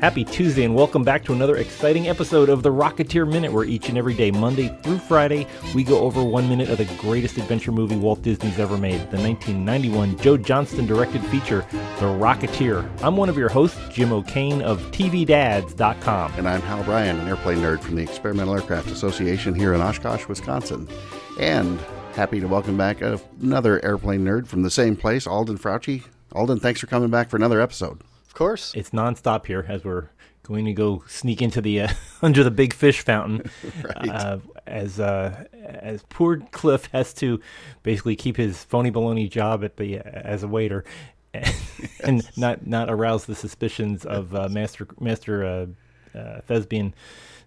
Happy Tuesday, and welcome back to another exciting episode of the Rocketeer Minute, where each and every day, Monday through Friday, we go over one minute of the greatest adventure movie Walt Disney's ever made, the 1991 Joe Johnston directed feature, The Rocketeer. I'm one of your hosts, Jim O'Kane of TVDads.com. And I'm Hal Bryan, an airplane nerd from the Experimental Aircraft Association here in Oshkosh, Wisconsin. And happy to welcome back another airplane nerd from the same place, Alden Frauci. Alden, thanks for coming back for another episode course. It's nonstop here as we're going to go sneak into the uh, under the big fish fountain. right. uh, as uh, as poor Cliff has to basically keep his phony baloney job at the uh, as a waiter. And, yes. and not not arouse the suspicions of uh, Master Master uh, thespian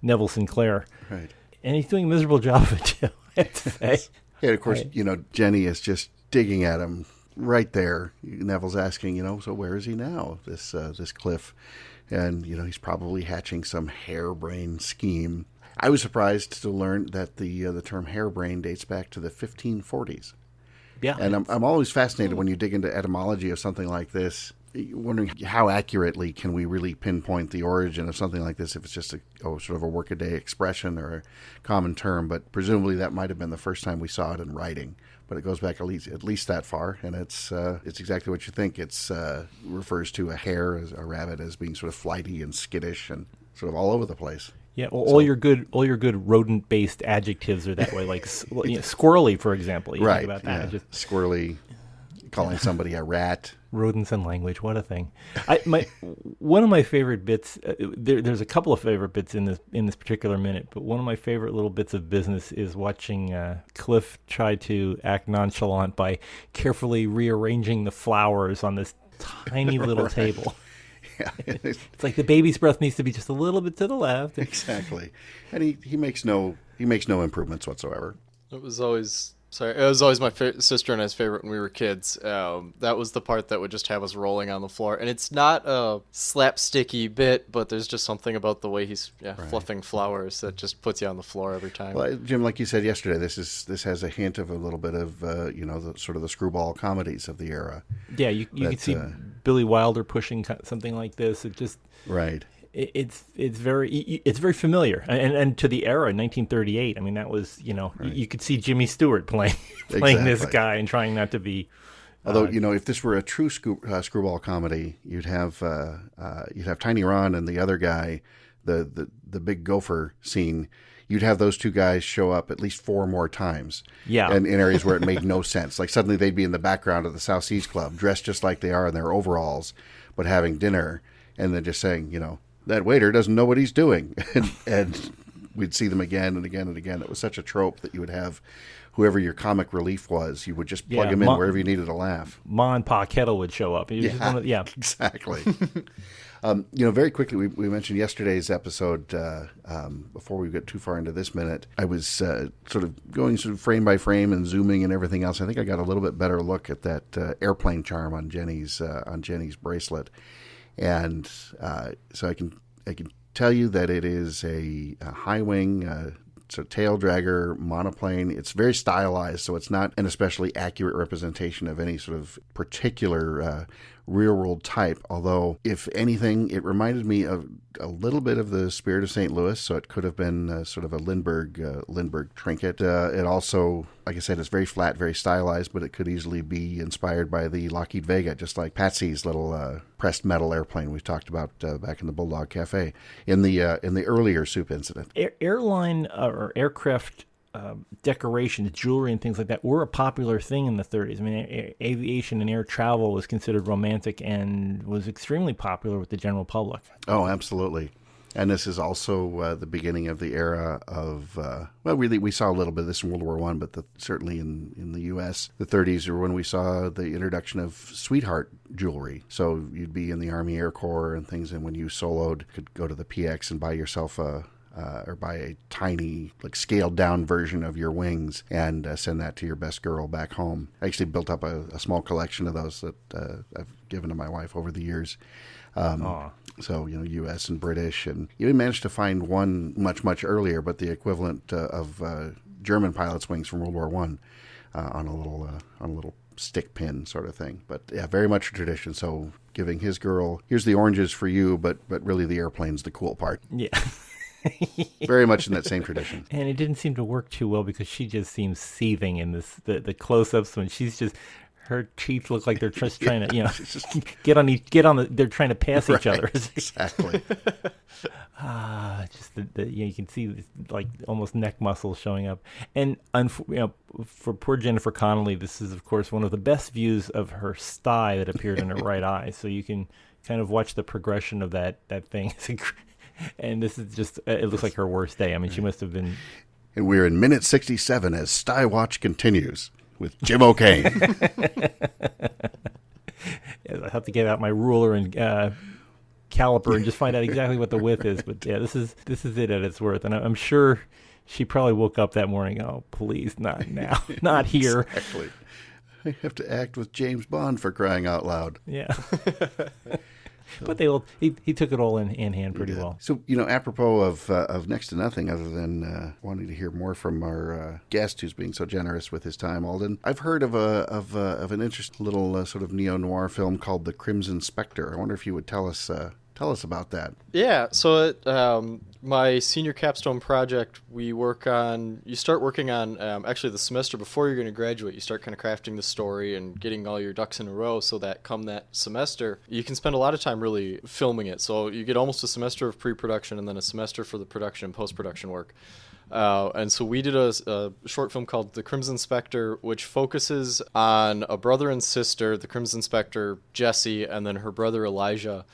Neville Sinclair. Right. And he's doing a miserable job of it too. I have to say. Yeah, of course, right. you know Jenny is just digging at him right there, Neville's asking, you know, so where is he now? This uh, this Cliff, and you know, he's probably hatching some harebrained scheme. I was surprised to learn that the uh, the term harebrained dates back to the 1540s. Yeah, and I'm I'm always fascinated when you dig into etymology of something like this. Wondering how accurately can we really pinpoint the origin of something like this if it's just a oh, sort of a workaday expression or a common term, but presumably that might have been the first time we saw it in writing but it goes back at least at least that far, and it's uh, it's exactly what you think. It's uh, refers to a hare as a rabbit as being sort of flighty and skittish and sort of all over the place. Yeah, well, so, all your good all your good rodent based adjectives are that way, like you know, squirrely, for example. You right, about that. Yeah. Just, squirrely, calling somebody a rat rodents and language. What a thing! I, my one of my favorite bits. Uh, there, there's a couple of favorite bits in this in this particular minute, but one of my favorite little bits of business is watching uh, Cliff try to act nonchalant by carefully rearranging the flowers on this tiny little right. table. Yeah. it's like the baby's breath needs to be just a little bit to the left. Exactly, and he, he makes no he makes no improvements whatsoever. It was always Sorry, it was always my fa- sister and I's favorite when we were kids. Um, that was the part that would just have us rolling on the floor, and it's not a slapsticky bit, but there's just something about the way he's yeah, right. fluffing flowers that just puts you on the floor every time. Well, Jim, like you said yesterday, this is this has a hint of a little bit of uh, you know the sort of the screwball comedies of the era. Yeah, you you can see uh, Billy Wilder pushing something like this. It just right it's it's very it's very familiar and and to the era 1938 i mean that was you know right. you could see jimmy stewart playing playing exactly. this guy and trying not to be although uh, you know if this were a true screw, uh, screwball comedy you'd have uh, uh, you'd have tiny ron and the other guy the, the the big gopher scene you'd have those two guys show up at least four more times yeah and in areas where it made no sense like suddenly they'd be in the background of the south seas club dressed just like they are in their overalls but having dinner and then just saying you know that waiter doesn't know what he's doing. and, and we'd see them again and again and again. It was such a trope that you would have whoever your comic relief was, you would just plug yeah, him in Ma, wherever you needed a laugh. Ma and Pa Kettle would show up. Yeah, of, yeah, exactly. um, you know, very quickly, we, we mentioned yesterday's episode. Uh, um, before we get too far into this minute, I was uh, sort of going sort of frame by frame and zooming and everything else. I think I got a little bit better look at that uh, airplane charm on Jenny's uh, on Jenny's bracelet and uh, so I can I can tell you that it is a, a high wing. Uh, a tail dragger monoplane. It's very stylized, so it's not an especially accurate representation of any sort of particular uh, real world type. Although, if anything, it reminded me of a little bit of the Spirit of St. Louis, so it could have been uh, sort of a Lindbergh uh, Lindbergh trinket. Uh, it also, like I said, it's very flat, very stylized, but it could easily be inspired by the Lockheed Vega, just like Patsy's little uh, pressed metal airplane we talked about uh, back in the Bulldog Cafe in the uh, in the earlier soup incident. Air- airline or aircraft um, decorations, jewelry, and things like that were a popular thing in the 30s. I mean, a- aviation and air travel was considered romantic and was extremely popular with the general public. Oh, absolutely. And this is also uh, the beginning of the era of uh, well, really we saw a little bit of this in World War One, but the, certainly in, in the U.S. the 30s are when we saw the introduction of sweetheart jewelry. So you'd be in the Army Air Corps and things, and when you soloed, could go to the PX and buy yourself a uh, or buy a tiny, like scaled down version of your wings and uh, send that to your best girl back home. I actually built up a, a small collection of those that uh, I've given to my wife over the years. Um, so, you know, U.S. and British. And even managed to find one much, much earlier, but the equivalent uh, of uh, German pilots' wings from World War One uh, on a little on a little stick pin sort of thing. But yeah, very much a tradition. So giving his girl, here's the oranges for you, but but really the airplane's the cool part. Yeah. Very much in that same tradition. and it didn't seem to work too well because she just seems seething in this the, the close-ups when she's just her teeth look like they're just trying to you know get on each get on the they're trying to pass each other Exactly. ah just the, the you, know, you can see this, like almost neck muscles showing up and unf- you know for poor Jennifer Connelly this is of course one of the best views of her sty that appeared in her right eye so you can kind of watch the progression of that that thing and this is just it looks like her worst day I mean she must have been and we're in minute 67 as Sty Watch continues with Jim O'Kane. I have to get out my ruler and uh, caliper and just find out exactly what the width is. But yeah, this is this is it at its worth, and I'm sure she probably woke up that morning. Oh, please, not now, not here. Exactly. I have to act with James Bond for crying out loud. Yeah. but they all he, he took it all in, in hand pretty well. So you know, apropos of uh, of next to nothing, other than uh, wanting to hear more from our uh, guest who's being so generous with his time, Alden. I've heard of a of uh, of an interesting little uh, sort of neo noir film called The Crimson Spectre. I wonder if you would tell us uh, tell us about that. Yeah, so it, um, my senior capstone project, we work on. You start working on um, actually the semester before you're going to graduate. You start kind of crafting the story and getting all your ducks in a row, so that come that semester, you can spend a lot of time really filming it. So you get almost a semester of pre-production and then a semester for the production and post-production work. Uh, and so we did a, a, short film called The Crimson Spectre, which focuses on a brother and sister, the Crimson Spectre, Jesse, and then her brother Elijah,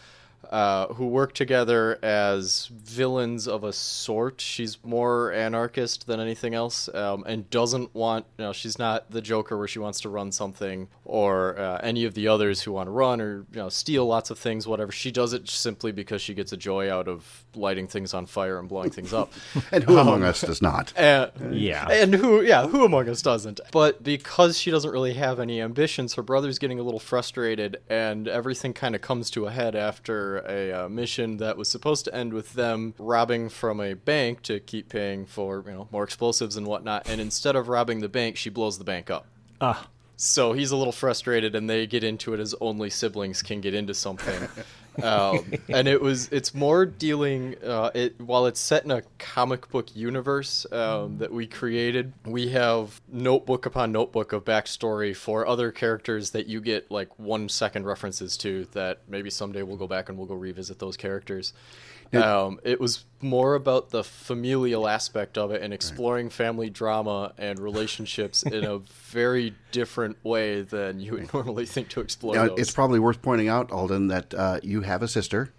uh, who work together as villains of a sort. She's more anarchist than anything else, um, and doesn't want. You know, she's not the Joker where she wants to run something, or uh, any of the others who want to run or you know steal lots of things. Whatever. She does it simply because she gets a joy out of lighting things on fire and blowing things up. and who among us does not? And, Yeah. and who, yeah, who among us doesn't? But because she doesn't really have any ambitions, her brother's getting a little frustrated, and everything kind of comes to a head after a uh, mission that was supposed to end with them robbing from a bank to keep paying for you know more explosives and whatnot. And instead of robbing the bank, she blows the bank up. Ah, So he's a little frustrated, and they get into it as only siblings can get into something. um, and it was it's more dealing uh, it while it's set in a comic book universe um, that we created. We have notebook upon notebook of backstory for other characters that you get like one second references to. That maybe someday we'll go back and we'll go revisit those characters. Um, it was more about the familial aspect of it and exploring family drama and relationships in a very different way than you would normally think to explore Now, those. it's probably worth pointing out, Alden, that uh, you have a sister.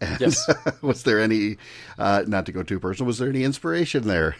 And Yes. was there any, uh, not to go too personal, was there any inspiration there?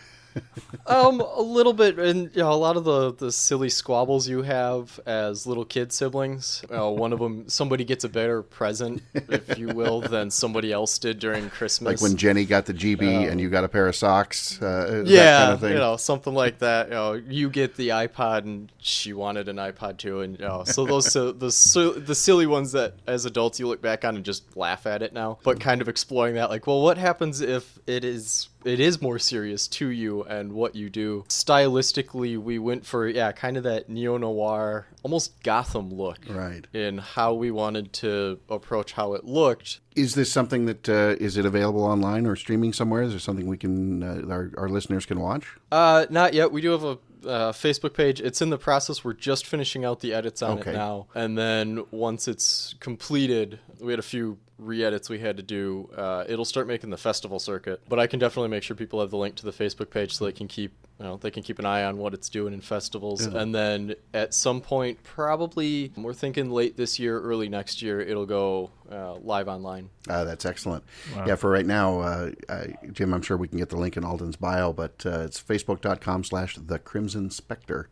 Um, a little bit, and you know, a lot of the the silly squabbles you have as little kid siblings. Uh, one of them, somebody gets a better present, if you will, than somebody else did during Christmas. Like when Jenny got the GB and you got a pair of socks, uh, yeah, that kind of thing. you know, something like that. You know, you get the iPod, and she wanted an iPod too, and you know, so those so the so, the silly ones that as adults you look back on and just laugh at it now, but kind of exploring that, like, well, what happens if it is it is more serious to you and what you do. Stylistically, we went for yeah, kind of that neo noir, almost Gotham look, Right. In how we wanted to approach how it looked. Is this something that uh, is it available online or streaming somewhere? Is there something we can uh, our, our listeners can watch? Uh, not yet. We do have a uh, Facebook page. It's in the process. We're just finishing out the edits on Okay. it now, and then once it's completed, we had a few re-edits we had to do. Uh, it'll start making the festival circuit, but I can definitely make sure people have the link to the Facebook page so they can keep you know they can keep an eye on what it's doing in festivals, and then at some point, probably we're thinking late this year, early next year, it'll go uh, live online. Uh, that's excellent. Yeah, for right now, uh, uh, Jim, I'm sure we can get the link in Alden's bio, but uh, it's facebook.com slash the Crimson Spectre.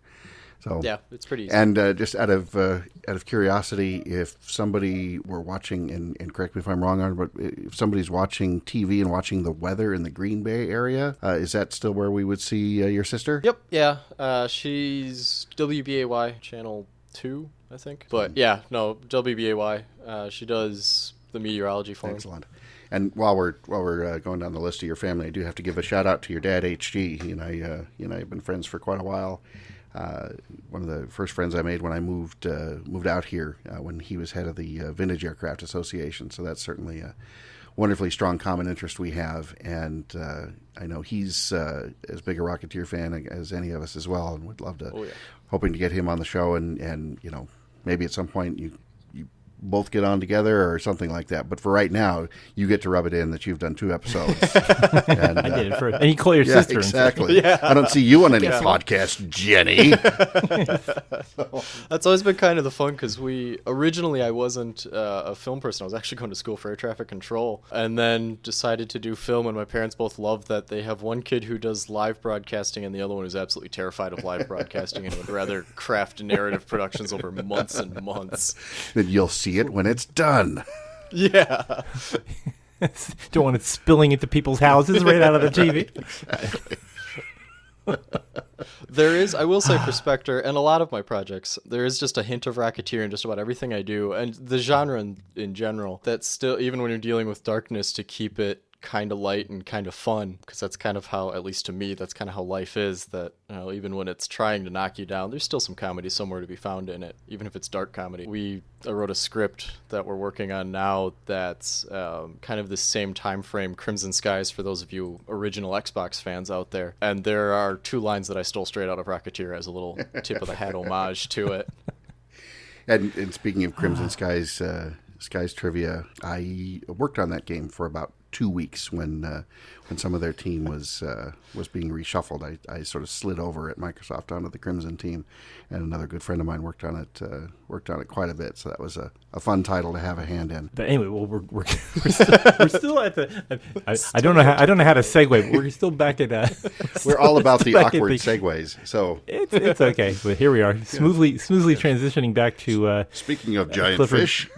So Yeah, it's pretty easy. And uh, just out of uh, out of curiosity, if somebody were watching, and, and correct me if I'm wrong, but if somebody's watching TV and watching the weather in the Green Bay area, uh, is that still where we would see uh, your sister? Yep. Yeah. Uh, she's WBAY channel two, I think. But yeah, no WBAY. Uh, she does the meteorology for. Excellent. And while we're while we're uh, going down the list of your family, I do have to give a shout out to your dad, HG. He and I, uh, he and I have been friends for quite a while. Uh, one of the first friends I made when I moved uh, moved out here uh, when he was head of the uh, Vintage Aircraft Association. So that's certainly a wonderfully strong common interest we have, and uh, I know he's uh, as big a Rocketeer fan as any of us as well, and would love to, Oh, yeah. hoping to get him on the show, and and you know maybe at some point you. You Both get on together or something like that. But for right now, you get to rub it in that you've done two episodes. and, I did it for, and you call your yeah, sister. Exactly. yeah. I don't see you on any podcast, Jenny. That's always been kind of the fun because we originally I wasn't uh, a film person. I was actually going to school for air traffic control, and then decided to do film. And my parents both love that they have one kid who does live broadcasting, and the other one who's absolutely terrified of live broadcasting and would rather craft narrative productions over months and months. then you'll see it when it's done. Yeah, Don't want it spilling into people's houses right out of the TV. there is. I will say for Spectre and a lot of my projects, there is just a hint of Rocketeer in just about everything I do, and the genre in, in general. That's still even when you're dealing with darkness to keep it kind of light and kind of fun because that's kind of how at least to me that's kind of how life is that you know even when it's trying to knock you down there's still some comedy somewhere to be found in it even if it's dark comedy. We I wrote a script that we're working on now that's um, kind of the same time frame crimson skies for those of you original xbox fans out there. And there are two lines that i stole straight out of rocketeer as a little tip of the hat homage to it. And, and speaking of Crimson Skies, uh, Skies trivia, I worked on that game for about two weeks when uh, when some of their team was uh, was being reshuffled. I, I sort of slid over at Microsoft onto the Crimson team, and another good friend of mine worked on it uh, worked on it quite a bit. So that was a, a fun title to have a hand in. But anyway, well, we're we're, we're, still, we're still at the. I, I don't know how I don't know how to segue. But we're still back at. Uh, We're all about the awkward the- segues. So It's it's okay, but here we are, smoothly smoothly transitioning back to. Uh, speaking of giant Clifford. fish,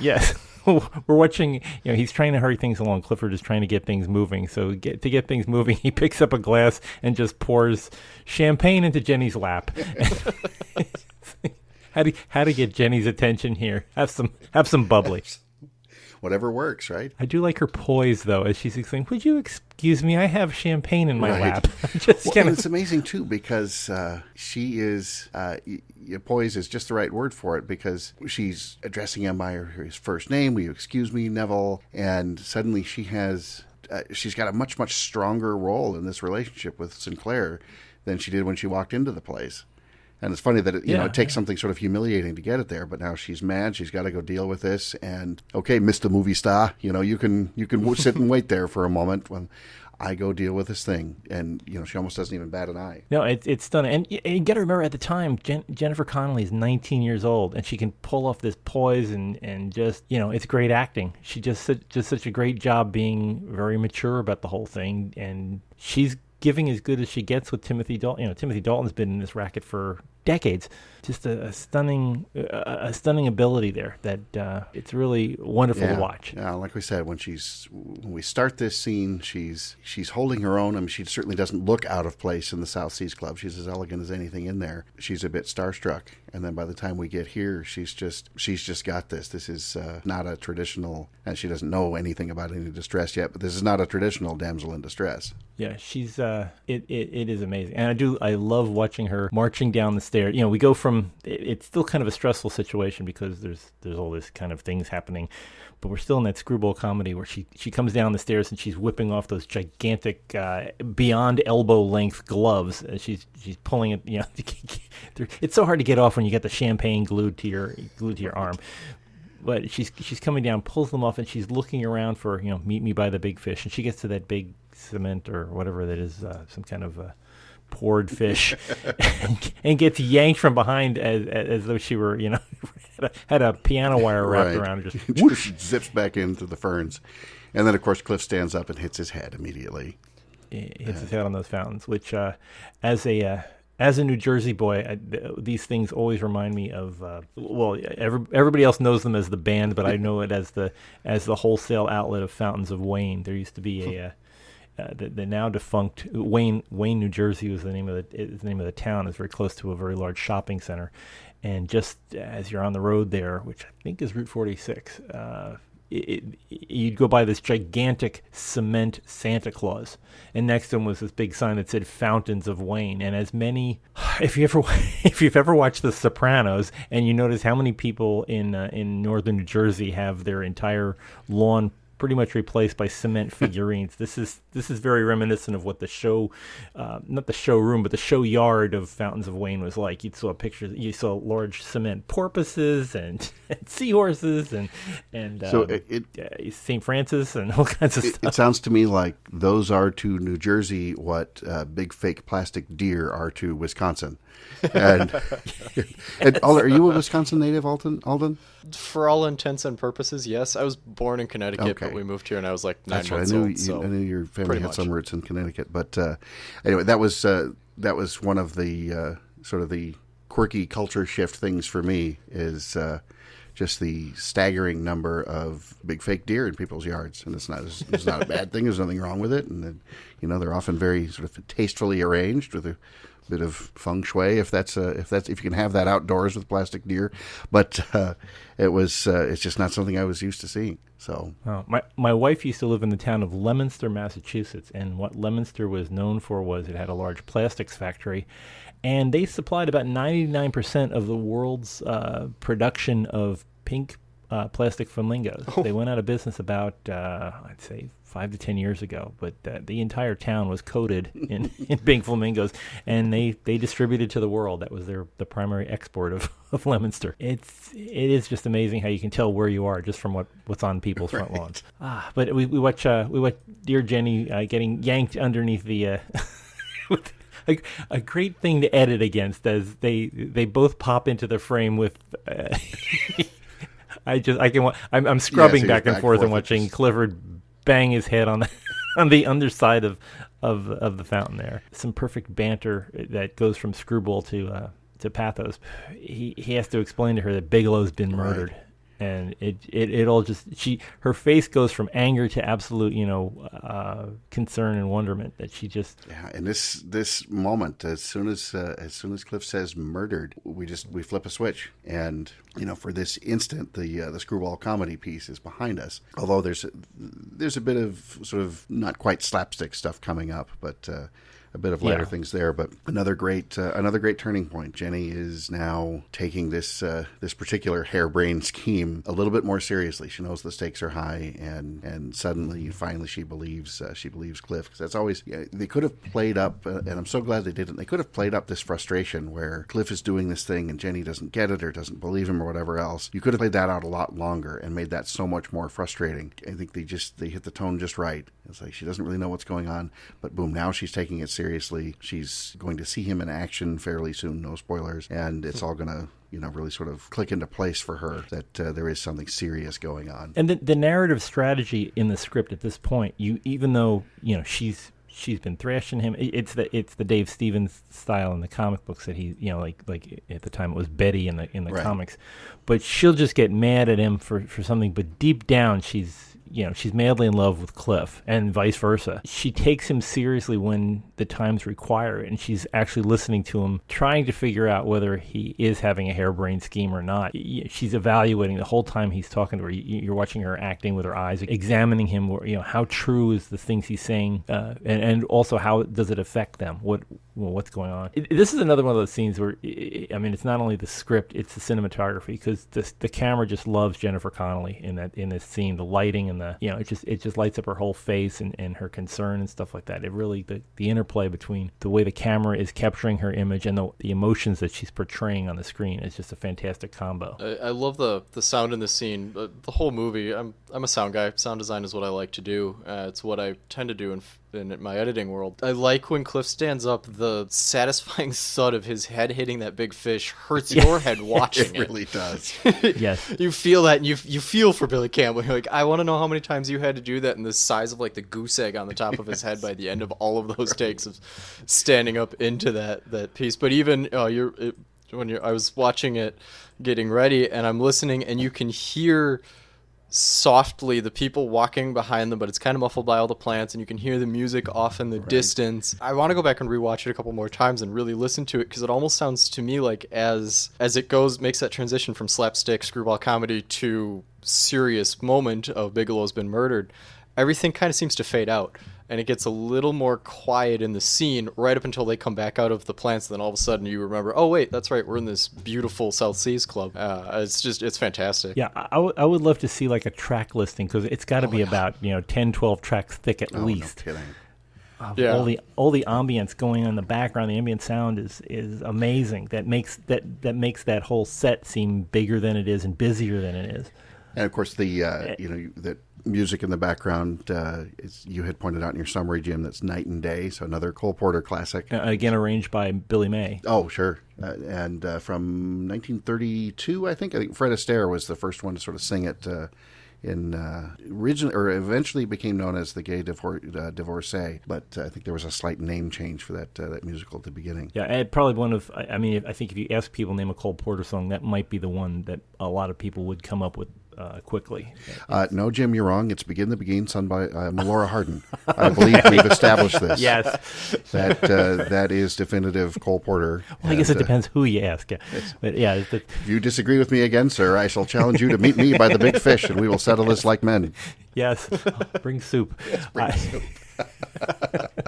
Yes. We're watching, you know, he's trying to hurry things along. Clifford is trying to get things moving. So get, to get things moving, he picks up a glass and just pours champagne into Jenny's lap. how to how to get Jenny's attention here? Have some have some bubbly. Whatever works, right? I do like her poise though, as she's explaining. Would you excuse me? I have champagne in my Right. lap. just Well, it's amazing too because uh, she is uh, poise is just the right word for it because she's addressing him by his first name. Will you excuse me, Neville? And suddenly she has uh, she's got a much much stronger role in this relationship with Sinclair than she did when she walked into the place. And it's funny that it, you know Yeah, it takes something sort of humiliating to get it there, but now she's mad. She's got to go deal with this. And okay, Mister Movie Star, you know you can you can sit and wait there for a moment when I go deal with this thing. And you know she almost doesn't even bat an eye. No, it's it's stunning, and, and you got to remember at the time, Jen, Jennifer Connelly is 19 years old, and she can pull off this poise and, and just you know, it's great acting. She just just such a great job being very mature about the whole thing, and she's giving as good as she gets with Timothy Dalton. You know, Timothy Dalton's been in this racket for decades. Just a, a stunning a, a stunning ability there that uh, it's really wonderful to watch. Yeah, like we said, when she's when we start this scene, she's she's holding her own. I mean, she certainly doesn't look out of place in the South Seas Club. She's as elegant as anything in there. She's a bit starstruck, and then by the time we get here, she's just she's just got this. This is uh, not a traditional, and she doesn't know anything about any distress yet. But this is not a traditional damsel in distress. Yeah, she's uh, it, it it is amazing, and I do I love watching her marching down the stairs. You know, we go from it, it's still kind of a stressful situation because there's there's all this kind of things happening, but we're still in that screwball comedy where she she comes down the stairs and she's whipping off those gigantic uh, beyond elbow length gloves. And she's she's pulling it. You know, it's so hard to get off when you get the champagne glued to your glued to your arm but she's she's coming down, pulls them off, and she's looking around for you know meet me by the big fish, and she gets to that big cement or whatever that is, uh, some kind of uh, poured fish, and, and gets yanked from behind as as though she were you know had a, had a piano wire wrapped around her. Just Just zips back into the ferns, and then of course Cliff stands up and hits his head immediately. hits his head on those fountains, which uh, as a uh, as a New Jersey boy, I, th- these things always remind me of. Uh, well, every, everybody else knows them as the band, but I know it as the as the wholesale outlet of Fountains of Wayne. There used to be a. Uh, the, the now defunct Wayne, Wayne, New Jersey was the name of the, the name of the town. It's very close to a very large shopping center, and just as you're on the road there, which I think is Route 46, uh, it, you'd go by this gigantic cement Santa Claus, and next to him was this big sign that said "Fountains of Wayne." And as many, if you ever if you've ever watched The Sopranos, and you notice how many people in uh, in northern New Jersey have their entire lawn pretty much replaced by cement figurines. this is this is very reminiscent of what the show, uh, not the showroom, but the show yard of Fountains of Wayne was like. You saw pictures, you saw large cement porpoises and, and seahorses and and So um, it- uh, St. Francis and all kinds of It, stuff. it sounds to me like those are to New Jersey what uh, big fake plastic deer are to Wisconsin. And, and Alden, are you a Wisconsin native, Alden? Alden? For all intents and purposes, yes. I was born in Connecticut, Okay. but we moved here and I was like nine That's right. I knew, old. you, so I knew your family had much. some roots in Connecticut, but uh, anyway, that was uh, that was one of the uh, sort of the quirky culture shift things for me is uh, just the staggering number of big fake deer in people's yards, and it's not it's not a bad thing. There's nothing wrong with it, and then, you know they're often very sort of tastefully arranged with a bit of feng shui if that's uh, if that's if you can have that outdoors with plastic deer, but uh, it was uh, it's just not something I was used to seeing. So Oh, my my wife used to live in the town of Leominster, Massachusetts, and what Leominster was known for was it had a large plastics factory, and they supplied about ninety nine percent of the world's uh, production of pink uh, plastic flamingos. They went out of business about uh, I'd say five to ten years ago, but uh, the entire town was coated in, in pink flamingos, and they, they distributed to the world. That was their the primary export of, of Leominster. It's it is just amazing how you can tell where you are just from what, what's on people's front lawns. Ah, but we we watch uh, we watch dear Jenny uh, getting yanked underneath the. Uh, a, a great thing to edit against as they they both pop into the frame with uh, I just I can I'm, I'm scrubbing so back and back forth and forth. watching Clifford bang his head on the on the underside of of of the fountain there. Some perfect banter that goes from screwball to uh, to pathos. He he has to explain to her that Bigelow's been murdered. And it, it, it all just she her face goes from anger to absolute you know uh, concern and wonderment that she just Yeah, and this this moment, as soon as uh, as soon as Cliff says murdered, we just we flip a switch, and you know, for this instant, the uh, the screwball comedy piece is behind us. Although there's there's a bit of sort of not quite slapstick stuff coming up, but. A bit of lighter Yeah. things there, but another great uh, another great turning point. Jenny is now taking this uh, this particular harebrained scheme a little bit more seriously. She knows the stakes are high, and and suddenly, finally, she believes uh, she believes Cliff because that's always yeah, they could have played up, uh, and I'm so glad they didn't. They could have played up this frustration where Cliff is doing this thing and Jenny doesn't get it or doesn't believe him or whatever else. You could have played that out a lot longer and made that so much more frustrating. I think they just they hit the tone just right. It's like she doesn't really know what's going on, but boom, now she's taking it seriously. She's going to see him in action fairly soon, no spoilers, and it's all going to, you know, really sort of click into place for her that uh, there is something serious going on. And the, the narrative strategy in the script at this point, you even though you know she's she's been thrashing him it's the it's the Dave Stevens style in the comic books that he you know like like at the time it was Betty in the in the Right. comics, but she'll just get mad at him for for something, but deep down she's you know she's madly in love with Cliff and vice versa. She takes him seriously when the times require it, and she's actually listening to him, trying to figure out whether he is having a harebrained scheme or not. She's evaluating the whole time he's talking to her. You're watching her acting with her eyes, examining him. You know how true is the things he's saying, uh, and and also how does it affect them? What well, what's going on? This is another one of those scenes where I mean, it's not only the script, it's the cinematography because the the camera just loves Jennifer Connelly in that in this scene. The lighting and the you know it just it just lights up her whole face and, and her concern and stuff like that. It really the the interplay between the way the camera is capturing her image and the the emotions that she's portraying on the screen is just a fantastic combo. I, I love the the sound in the scene. The, the whole movie. I'm I'm a sound guy. Sound design is what I like to do. Uh, it's what I tend to do in f- in my editing world. I like when Cliff stands up. The satisfying thud of his head hitting that big fish hurts your head watching It really does. yes. you feel that and you you feel for Billy Campbell. You're like, I want to know how many times you had to do that in the size of like the goose egg on the top of his head by the end of all of those takes of standing up into that that piece. But even uh, you're it, when you're I was watching it getting ready and I'm listening and you can hear softly the people walking behind them, but it's kind of muffled by all the plants, and you can hear the music off in the distance. I want to go back and rewatch it a couple more times and really listen to it because it almost sounds to me like as as it goes makes that transition from slapstick screwball comedy to serious moment of Bigelow's been murdered. Everything kind of seems to fade out and it gets a little more quiet in the scene right up until they come back out of the plants. And then all of a sudden you remember, oh wait, that's right, we're in this beautiful South Seas club. Uh, it's just it's fantastic. Yeah, I, I would- love to see like a track listing because it's got to be about you know 10, 12 tracks thick at Oh, least. no kidding. of Yeah. all the all the ambience going on in the background. The ambient sound is is amazing. That makes that that makes that whole set seem bigger than it is and busier than it is. And of course, the Eh. uh, you know that music in the background. Uh, you had pointed out in your summary, Jim. That's Night and Day. So another Cole Porter classic. Uh, again, arranged by Billy May. Oh, sure. Uh, and uh, from 1932, I think. I think Fred Astaire was the first one to sort of sing it. Uh, in uh, originally or eventually became known as the Gay Divor- uh, Divorcee, but I think there was a slight name change for that uh, that musical at the beginning. Yeah, and probably one of. I I mean, I think if you ask people name a Cole Porter song, that might be the one that a lot of people would come up with uh, quickly. Uh, no, Jim, you're wrong. It's "Begin the Beguine," sung by uh, Melora Hardin. I believe we've established this. Yes. that uh, that is definitive Cole Porter. Well, I guess it And, uh, depends who you ask. Yeah. But yeah, it's- If you disagree with me again, sir, I shall challenge you to meet me by the big fish, and we will settle this like men. yes, bring soup. I-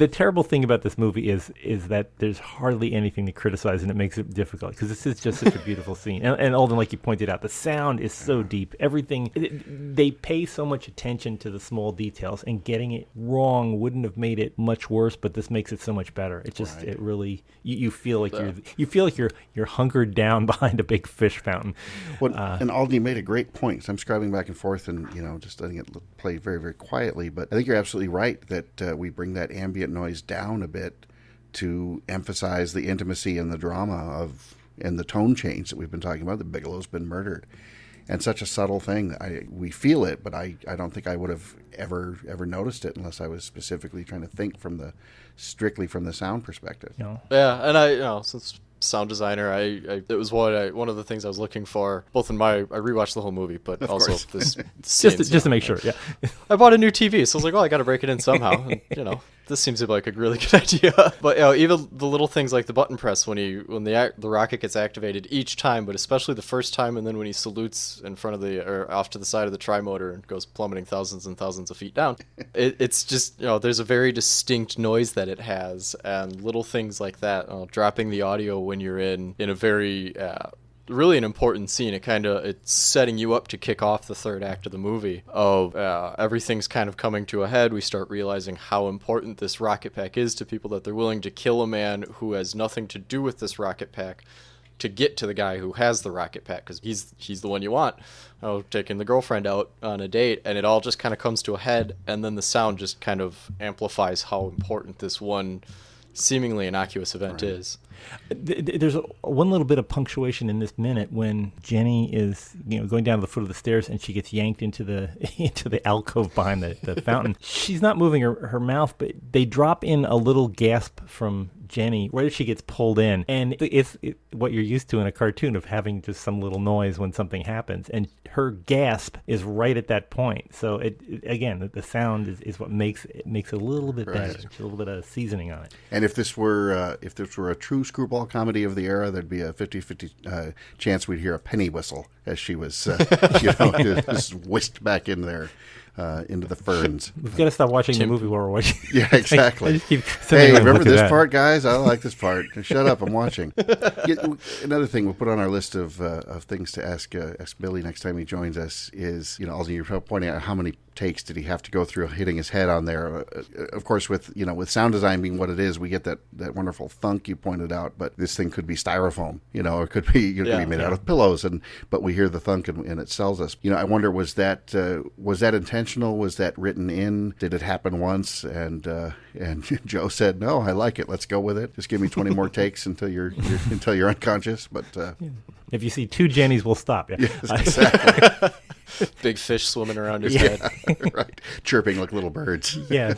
the terrible thing about this movie is is that there's hardly anything to criticize, and it makes it difficult because this is just such a beautiful scene. And, and Alden, like you pointed out, the sound is so deep. Everything it, they pay so much attention to the small details, and getting it wrong wouldn't have made it much worse. But this makes it so much better. It just it really you, you feel like you're you feel like you're you're hunkered down behind a big fish fountain. Well, Uh, and Alden made a great point. So I'm scribbling back and forth, and you know, just letting it play very, very quietly. But I think you're absolutely right that uh, we bring that ambient noise down a bit to emphasize the intimacy and the drama of and the tone change that we've been talking about. That Bigelow's been murdered, and such a subtle thing. I we feel it, but I, I don't think I would have ever ever noticed it unless I was specifically trying to think from the strictly from the sound perspective. You Yeah, and I, you know, since sound designer, I, I it was what I one of the things I was looking for, both in my I rewatched the whole movie, but also course. this just to, you just to make sure. Yeah. I bought a new TV, so I was like, well, I got to break it in somehow. And, you know, this seems like a really good idea. But you know, even the little things like the button press when he when the the rocket gets activated each time, but especially the first time, and then when he salutes in front of the or off to the side of the trimotor and goes plummeting thousands and thousands of feet down. It, it's just you know, there's a very distinct noise that it has, and little things like that. Uh, dropping the audio when you're in in a very uh, really an important scene. It kind of it's setting you up to kick off the third act of the movie. Of uh, everything's kind of coming to a head. We start realizing how important this rocket pack is to people that they're willing to kill a man who has nothing to do with this rocket pack to get to the guy who has the rocket pack because he's he's the one you want. Oh, taking the girlfriend out on a date, and it all just kind of comes to a head, and then the sound just kind of amplifies how important this one seemingly innocuous event is. Th- th- There's one little bit of punctuation in this minute when Jenny is, you know, going down to the foot of the stairs and she gets yanked into the into the alcove behind the, the fountain. She's not moving her, her mouth, but they drop in a little gasp from Jenny right as she gets pulled in, and it's it, what you're used to in a cartoon of having just some little noise when something happens, and her gasp is right at that point. So it, it- again, the, the sound is, is what makes it makes it a little bit better, It's a little bit of seasoning on it. And if this were uh, if this were a true screwball comedy of the era, there'd be a 50-50 uh, chance we'd hear a penny whistle as she was, uh, you know, just whisked back in there uh, into the ferns. We've got to stop watching the movie while we're watching. Yeah, exactly. I just keep Hey, remember this part, guys? I like this part. Shut up, I'm watching. Yeah, another thing we'll put on our list of uh, of things to ask uh, ask Billy next time he joins us is, you know, also you're pointing out how many takes did he have to go through hitting his head on there? Uh, uh, of course, with you know with sound design being what it is, we get that that wonderful thunk you pointed out. But this thing could be styrofoam, you know, or it could be you know, it could Yeah. be made out of pillows, and but we hear the thunk and, and it sells us. You know, I wonder was that uh, was that intentional? Was that written in? Did it happen once? And uh, and Joe said, "No, I like it. Let's go with it. Just give me twenty more takes until you're, you're until you're unconscious." But uh, If you see two Jennies, we'll stop. Yeah. exactly Big fish swimming around his head. right, chirping like little birds, yeah.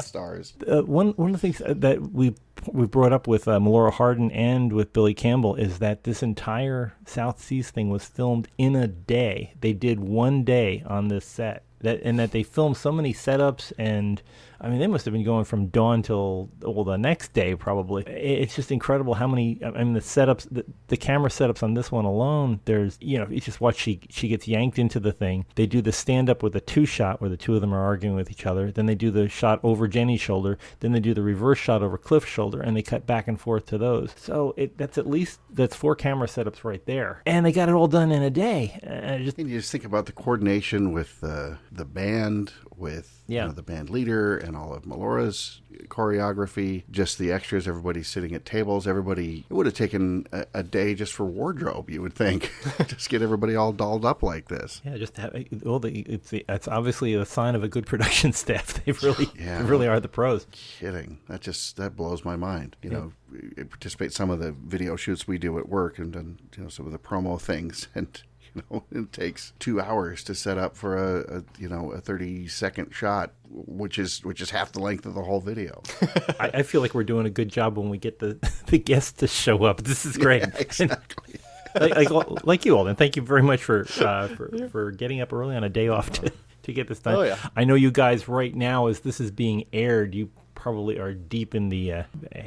stars. Uh, one one of the things that we we brought up with uh, Melora Hardin and with Billy Campbell is that this entire South Seas thing was filmed in a day. They did one day on this set. That and that they filmed so many setups and I mean, they must have been going from dawn till well the next day probably. It's just incredible how many. I mean, the setups, the, the camera setups on this one alone. There's you know, you just watch she she gets yanked into the thing. They do the stand up with a two shot where the two of them are arguing with each other. Then they do the shot over Jenny's shoulder. Then they do the reverse shot over Cliff's shoulder, and they cut back and forth to those. So it that's at least that's four camera setups right there, and they got it all done in a day. And just and you just think about the coordination with uh, the band, with yeah. you know, the band leader, and all of Melora's choreography, just the extras, everybody sitting at tables, everybody. It would have taken a, a day just for wardrobe, you would think, just get everybody all dolled up like this. Yeah, just have, well, the, it's it's obviously a sign of a good production staff. They really, Yeah. they really are the pros. Kidding. That just that blows my mind. You know, I participate in some of the video shoots we do at work, and done you know some of the promo things, and you know it takes two hours to set up for a, a you know a thirty second shot, which is which is half the length of the whole video. I, I feel like we're doing a good job when we get the the guests to show up. This is great. Yeah, exactly. like, like, like you all, and thank you very much for uh, for, for getting up early on a day off to, to get this done. Oh, yeah. I know you guys right now, as this is being aired, you probably are deep in the uh,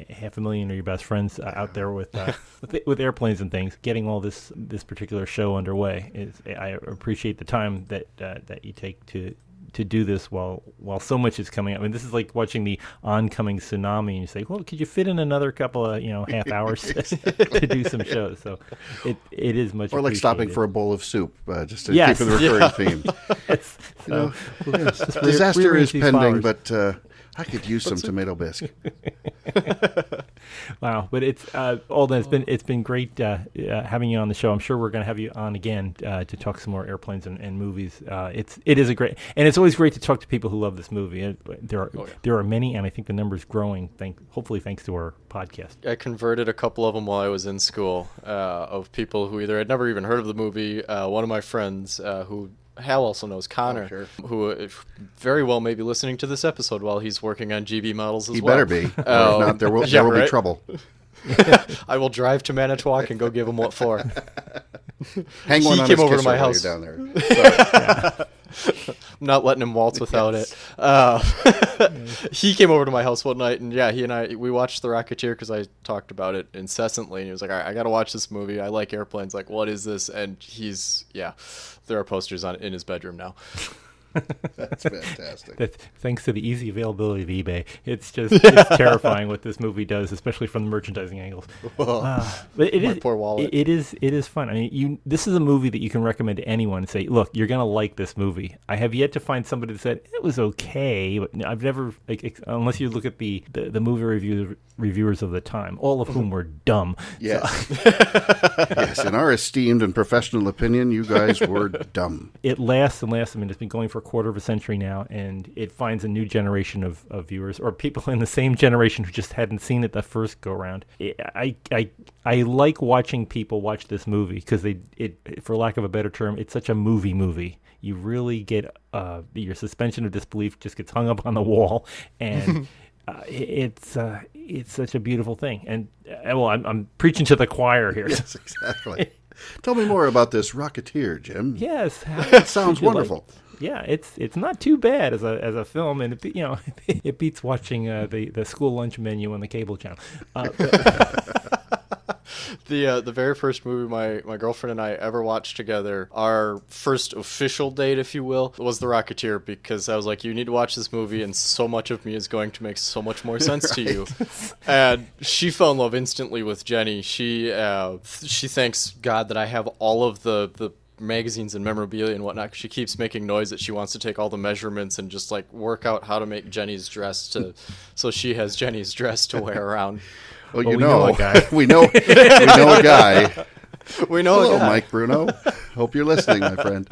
half a million of your best friends uh, out there with, uh, with with airplanes and things, getting all this this particular show underway. Is I appreciate the time that uh, that you take to to do this while while so much is coming up. I mean, this is like watching the oncoming tsunami, and you say, "Well, could you fit in another couple of you know half hours to do some shows?" So it it is much Or like stopping for a bowl of soup, uh, just to Yes. keep with the recurring theme. Yes. You know, So, just re- disaster is pending, flowers. but uh, I could use some tomato bisque. Wow, but it's uh, Alden. It's been it's been great uh, uh, having you on the show. I'm sure we're going to have you on again uh, to talk some more airplanes and, and movies. Uh, it's it is a great and it's always great to talk to people who love this movie. It, there are Oh, yeah. there are many, and I think the number's growing. Thank hopefully thanks to our podcast. I converted a couple of them while I was in school uh, of people who either had never even heard of the movie. Uh, one of my friends uh, who Hal also knows Connor, sure. who uh, very well may be listening to this episode while he's working on GB models as He well. better be. Or if Um, not, there will, yeah, there will be trouble. I will drive to Manitowoc and go give him what for. Hang one He on came his over to my house. You're down there. I'm not letting him waltz without Yes. it. Uh, he came over to my house one night, and yeah, he and I we watched The Rocketeer because I talked about it incessantly, and he was like, "All right, I got to watch this movie. I like airplanes. Like, what is this?" And he's yeah, there are posters on in his bedroom now. That's fantastic. That thanks to the easy availability of eBay, it's just it's terrifying what this movie does, especially from the merchandising angles. Uh, but it is poor wallet. It, it is it is fun. I mean, you this is a movie that you can recommend to anyone and say, look, you're gonna like this movie. I have yet to find somebody that said it was okay, but I've never like, ex- unless you look at the the, the movie review, reviewers of the time, all of whom were dumb. Yes. yes. In our esteemed and professional opinion, you guys were dumb. it lasts and lasts. I mean, it's been going for quarter of a century now, and it finds a new generation of, of viewers or people in the same generation who just hadn't seen it the first go round. I, I, I like watching people watch this movie because they, it, for lack of a better term, it's such a movie movie. You really get uh, your suspension of disbelief just gets hung up on the wall, and uh, it's uh, it's such a beautiful thing. And uh, well, I'm, I'm preaching to the choir here. Yes, exactly. Tell me more about this Rocketeer, Jim. Yes, It sounds you like- wonderful. Yeah, it's it's not too bad as a as a film, and it, you know it beats watching uh, the the school lunch menu on the cable channel. Uh, The uh, the very first movie my, my girlfriend and I ever watched together, our first official date, if you will, was The Rocketeer because I was like, you need to watch this movie, and so much of me is going to make so much more sense to you. And she fell in love instantly with Jenny. She uh, she thanks God that I have all of the the magazines and memorabilia and whatnot. she keeps making noise that she wants to take all the measurements and just like work out how to make Jenny's dress to, so she has Jenny's dress to wear around. Well, you we know know, a guy. we know, we know a guy. We know. Hello, a guy. Mike Bruno. Hope you're listening, my friend.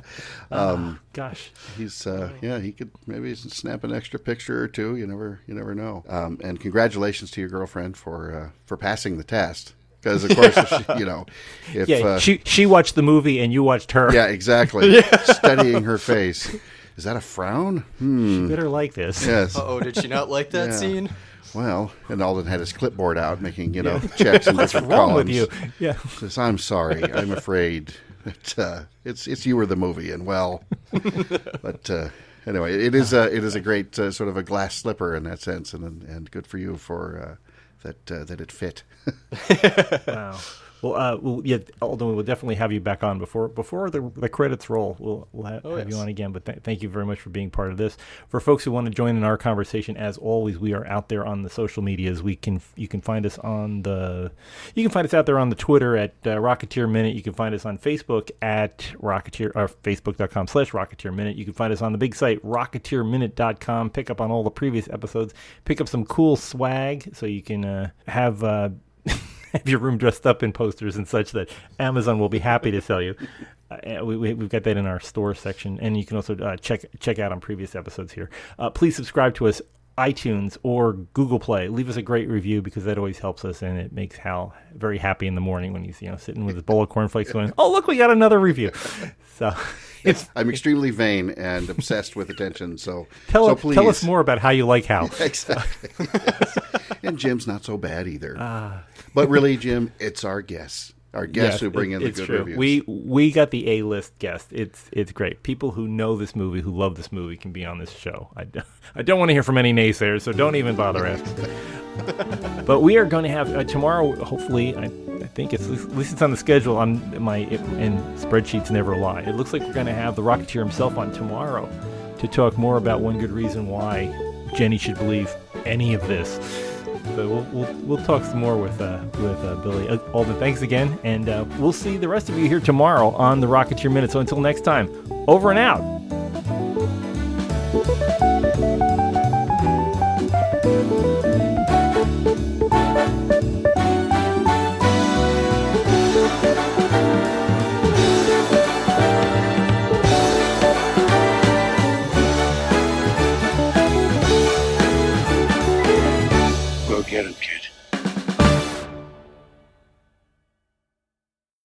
Um, gosh, he's uh, yeah, he could maybe snap an extra picture or two. You never, you never know. Um, and congratulations to your girlfriend for uh, for passing the test. Because of course, if she, you know, if yeah, uh, she she watched the movie and you watched her. yeah, exactly, studying her face. Is that a frown? Hmm. Better like this. Yes. Uh oh, did she not like that Yeah. scene? Well, and Alden had his clipboard out, making you know checks in What's different wrong columns. with you? Yeah. Says, I'm sorry. I'm afraid that uh, it's it's you or the movie, and well, but uh, anyway, it is a it is a great uh, sort of a glass slipper in that sense, and and good for you for uh, that uh, that it fit. Wow. Well, uh, well, yeah, Alden, we'll definitely have you back on before before the, the credits roll. We'll we'll ha- Oh, have you on again. But th- thank you very much for being part of this. For folks who want to join in our conversation, as always, we are out there on the social medias. We can you can find us on the you can find us out there on the Twitter at uh, Rocketeer Minute. You can find us on Facebook at Rocketeer or Facebook.com slash Rocketeer Minute. You can find us on the big site RocketeerMinute.com. Pick up on all the previous episodes. Pick up some cool swag so you can uh, have. Have your room dressed up in posters and such that Amazon will be happy to sell you. Uh, we, we, we've got that in our store section, and you can also uh, check check out on previous episodes here. Uh, please subscribe to us iTunes or Google Play. Leave us a great review because that always helps us, and it makes Hal very happy in the morning when he's you know sitting with his bowl of cornflakes, going, "Oh look, we got another review." So. It's, I'm extremely vain and obsessed with attention, so tell, so us, please tell us more about how you like Hal. Exactly. Yes. And Jim's not so bad either. Ah. But really, Jim, it's our guests, our guests Yes, who bring it- in the it's good true. reviews. We we got the A list guest. It's it's great. People who know this movie, who love this movie, can be on this show. I, don't- I don't want to hear from any naysayers, so don't even bother asking. but we are going to have uh, tomorrow. Hopefully, I, I think it's at least it's on the schedule on my and spreadsheets never lie. It looks like we're going to have the Rocketeer himself on tomorrow to talk more about one good reason why Jenny should believe any of this. But we'll, we'll, we'll talk some more with uh, with uh, Billy. Uh, Alden, thanks again, and uh, we'll see the rest of you here tomorrow on the Rocketeer Minute. So until next time, over and out.